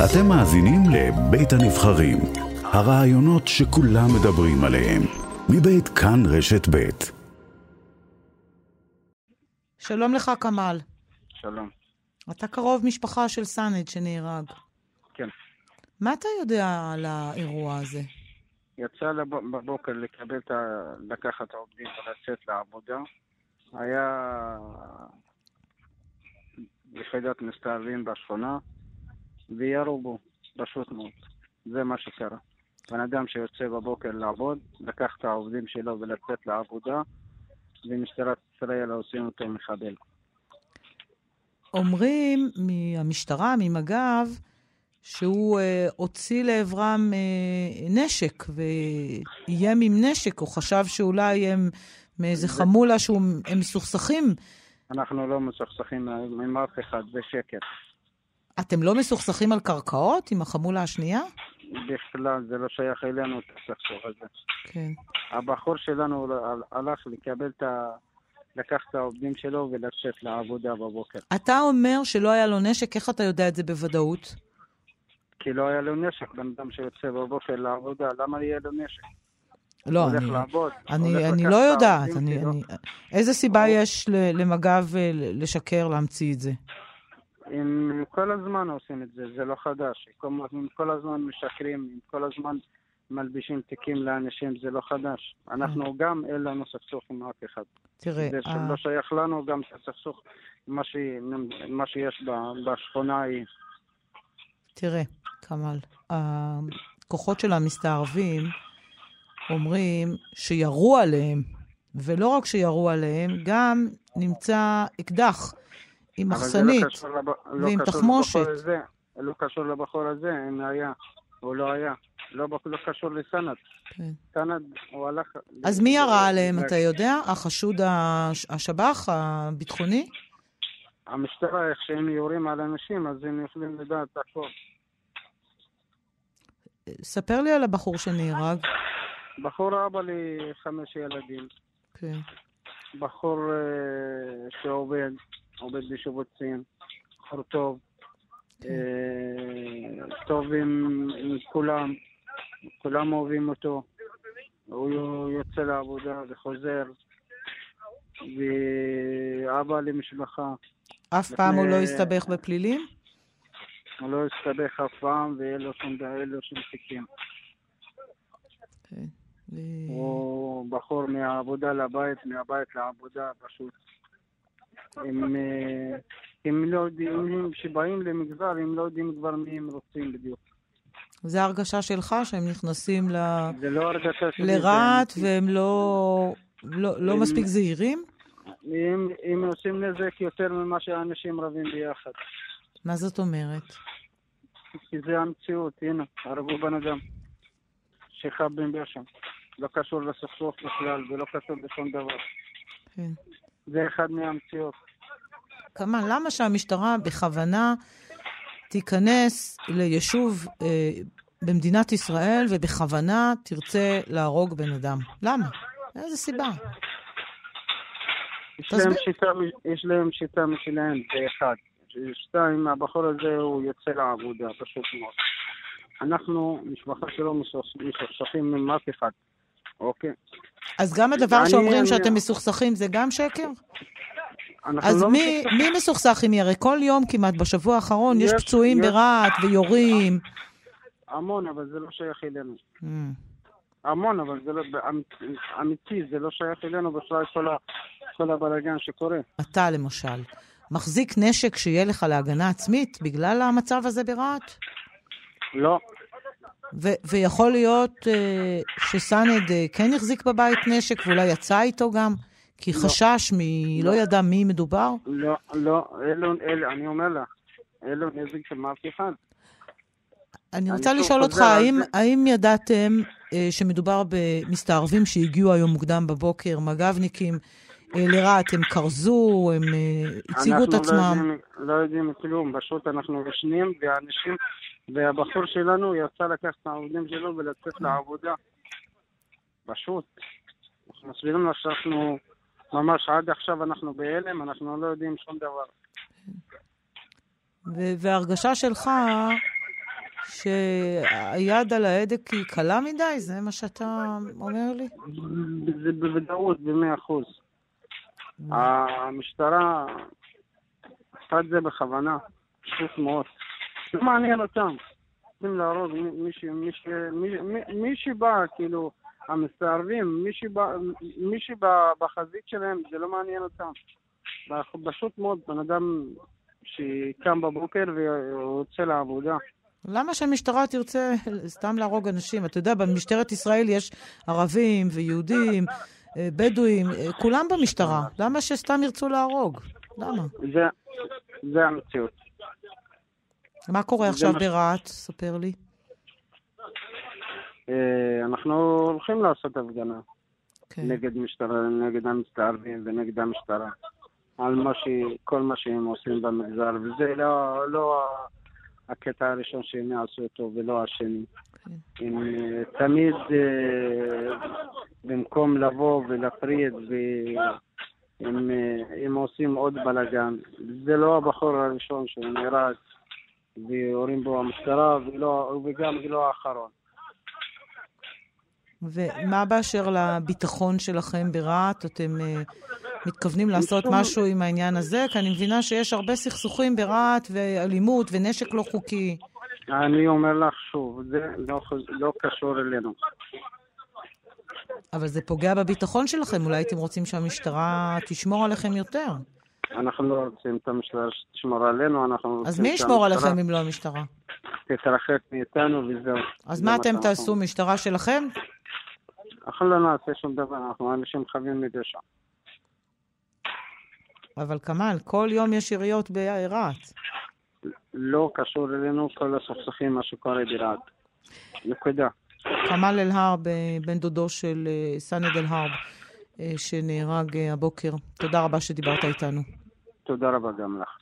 אתם מאזינים לבית הנבחרים, הראיונות שכולם מדברים עליהם, מבית כאן רשת ב'. שלום לך, כמאל. שלום. אתה קרוב משפחה של סאנד שנהרג. כן. מה אתה יודע על האירוע הזה? יצא בבוקר לקבל את ה... לקחת עובדים ולצאת לעבודה. היה יחידת מסתערבים בשכונה, וירו בו, פשוט מאוד. זה מה שקרה. בן אדם שיוצא בבוקר לעבוד, לקח את העובדים שלו ולצאת לעבודה, ומשטרת ישראל עושים אותו מחבל. אומרים מהמשטרה, ממג"ב, שהוא אה, הוציא לעברם אה, נשק, ואיים עם נשק, או חשב שאולי הם מאיזה חמולה שהם מסוכסכים. אנחנו לא מסוכסכים עם אף אחד, זה שקר. אתם לא מסוכסכים על קרקעות עם החמולה השנייה? בכלל, זה לא שייך אלינו, את הסכסוך הזה. כן. הבחור שלנו הלך לקבל את ה... לקח את העובדים שלו ולצאת לעבודה בבוקר. אתה אומר שלא היה לו נשק, איך אתה יודע את זה בוודאות? כי לא היה לו נשק, בן אדם שיוצא בבוקר לעבודה, למה יהיה לו נשק? לא, אני, לעבוד, אני, אני לא יודעת. אני. אני, איזה סיבה יש למג"ב אה, לשקר, להמציא את זה? הם כל הזמן עושים את זה, זה לא חדש. הם כל הזמן משקרים, הם כל הזמן מלבישים תיקים לאנשים, זה לא חדש. אנחנו גם, אין לנו סכסוך עם אף אחד. תראה, זה ה- לא שייך לנו, גם את הסכסוך, מה ש- מה שיש בשכונה ההיא. תראה, כמאל, הכוחות של המסתערבים אומרים שירו עליהם, ולא רק שירו עליהם, גם נמצא אקדח עם לא מחסנית לא ועם קשור תחמושת. הזה. לא קשור לבחור הזה, אם היה או לא היה. לא, לא קשור לסנד. כן. סנד, הוא הלך... אז מי ירה עליהם, אתה יודע? החשוד הש- השב"ח, הביטחוני? המשטרה, איך שהם יורים על אנשים, אז הם יכולים לדעת הכל. ספר לי על הבחור שנהרג. בחור אבא לי חמש ילדים. כן. בחור אה, שעובד, עובד בשיבוצים, בחור טוב. כן. אה, טוב עם, עם כולם, כולם אוהבים אותו. הוא יוצא לעבודה וחוזר, ואבא למשפחה. אף פעם הוא לא הסתבך בפלילים? הוא לא הסתבך אף פעם ואין לו שום אין לו שום. כן. ו- הוא בחור מהעבודה לבית, מהבית לעבודה פשוט. הם, אה, הם לא יודעים, כשבאים למגזר, הם לא יודעים כבר מי הם רוצים בדיוק. זה הרגשה שלך שהם נכנסים ל- זה לא הרגשה שלי. לרהט והם לא, לא, לא הם- מספיק זהירים? הם, הם עושים נזק יותר ממה שאנשים רבים ביחד. מה זאת אומרת? כי זה המציאות, הנה, הרגו בן אדם. שחבים שם. לא קשור לסכסוך בכלל, זה לא קשור לשום דבר. כן. זה אחד מהמציאות. כמה, למה שהמשטרה בכוונה תיכנס ליישוב אה, במדינת ישראל ובכוונה תרצה להרוג בן אדם? למה? איזה סיבה? יש. להם, שיטה, יש להם שיטה משלהם, זה אחד. שתיים, הבחור הזה הוא יוצא לעבודה, פשוט מאוד. אנחנו, משפחה שלא מסוכס- מסוכסכים עם אף אחד, אוקיי? אז גם הדבר שאומרים אני- שאתם מסוכסכים זה גם שקר? אז לא מי. מי מסוכסך עם מי? הרי כל יום כמעט בשבוע האחרון יש יש- פצועים יש- ברהט ויורים. המון, אבל זה לא שייך אלינו. Mm. המון, אבל זה לא, אמיתי, זה לא שייך אלינו בכלל כל, ה, כל הבלאגן שקורה. אתה למשל, מחזיק נשק שיהיה לך להגנה עצמית בגלל המצב הזה ברהט? לא, ו- ויכול להיות אה, שסאנד אה, כן החזיק בבית נשק ואולי יצא איתו גם? כי לא. חשש מ... לא לא. ידע מי מדובר? לא, לא, אלו, אלו, אני אומר לך, אלו נזק של אף אחד. אני אני רוצה שוב לשאול אותך, האם, זה. האם ידעתם אה, שמדובר במסתערבים שהגיעו היום מוקדם בבוקר, מג"בניקים אה, לרהט, הם כרזו, הם אה, הציגו את אנחנו עצמם? לא יודעים, לא יודעים כלום, פשוט אנחנו ישנים, והאנשים, והבחור שלנו יצא לקחת את העובדים שלו ולצאת לעבודה. פשוט. אנחנו מסבירים לך שאנחנו, ממש עד עכשיו אנחנו בהלם, אנחנו לא יודעים שום דבר. וההרגשה שלך שהיד על ההדק היא קלה מדי? זה מה שאתה אומר לי? זה בוודאות, במאה אחוז. המשטרה עשתה את זה בכוונה, פשוט מאוד. לא מעניין אותם. רוצים להרוג מי שבא, כאילו, המסתערבים, מי שבחזית שלהם, זה לא מעניין אותם. פשוט מאוד, בן אדם שקם בבוקר ויוצא לעבודה. למה שהמשטרה תרצה סתם להרוג אנשים? אתה יודע, במשטרת ישראל יש ערבים ויהודים, בדואים, אה, כולם במשטרה. למה שסתם ירצו להרוג? למה? זה, זה המציאות. מה קורה עכשיו ברהט? ספר לי. אה, אנחנו הולכים לעשות הפגנה. Okay. כן. נגד משטרה, נגד המסתערבים ונגד המשטרה. על מה ש... כל מה שהם עושים במגזר, וזה לא, לא הקטע הראשון שהם יעשו אותו ולא השני. Okay. הם אה, תמיד, אה, במקום לבוא ולהפריד, הם, הם עושים עוד בלאגן. זה לא הבחור הראשון שנהרג. ויורים בו המשטרה, ולא, וגם לא האחרון. ומה באשר לביטחון שלכם ברהט? אתם uh, מתכוונים לעשות. משהו עם העניין הזה? כי אני מבינה שיש הרבה סכסוכים ברהט ואלימות ונשק לא חוקי. אני אומר לך שוב, זה לא, לא קשור אלינו. אבל זה פוגע בביטחון שלכם, אולי הייתם רוצים שהמשטרה תשמור עליכם יותר. אנחנו לא רוצים את המשטרה שתשמור עלינו, אנחנו רוצים אז מי ישמור עליכם אם לא המשטרה? תתרחק מאיתנו וזהו. אז מה אתם תעשו, משטרה שלכם? אנחנו לא נעשה שום דבר, אנחנו אנשים חווים שם. אבל כמאל, כל יום יש יריות ברהט. לא קשור אלינו כל הסכסוכים, מה שקורה ברהט. נקודה. כמאל אל-הרב, בן דודו של אה, סנד אל-הרב, אה, שנהרג אה, הבוקר. תודה רבה שדיברת איתנו. תודה רבה גם לך.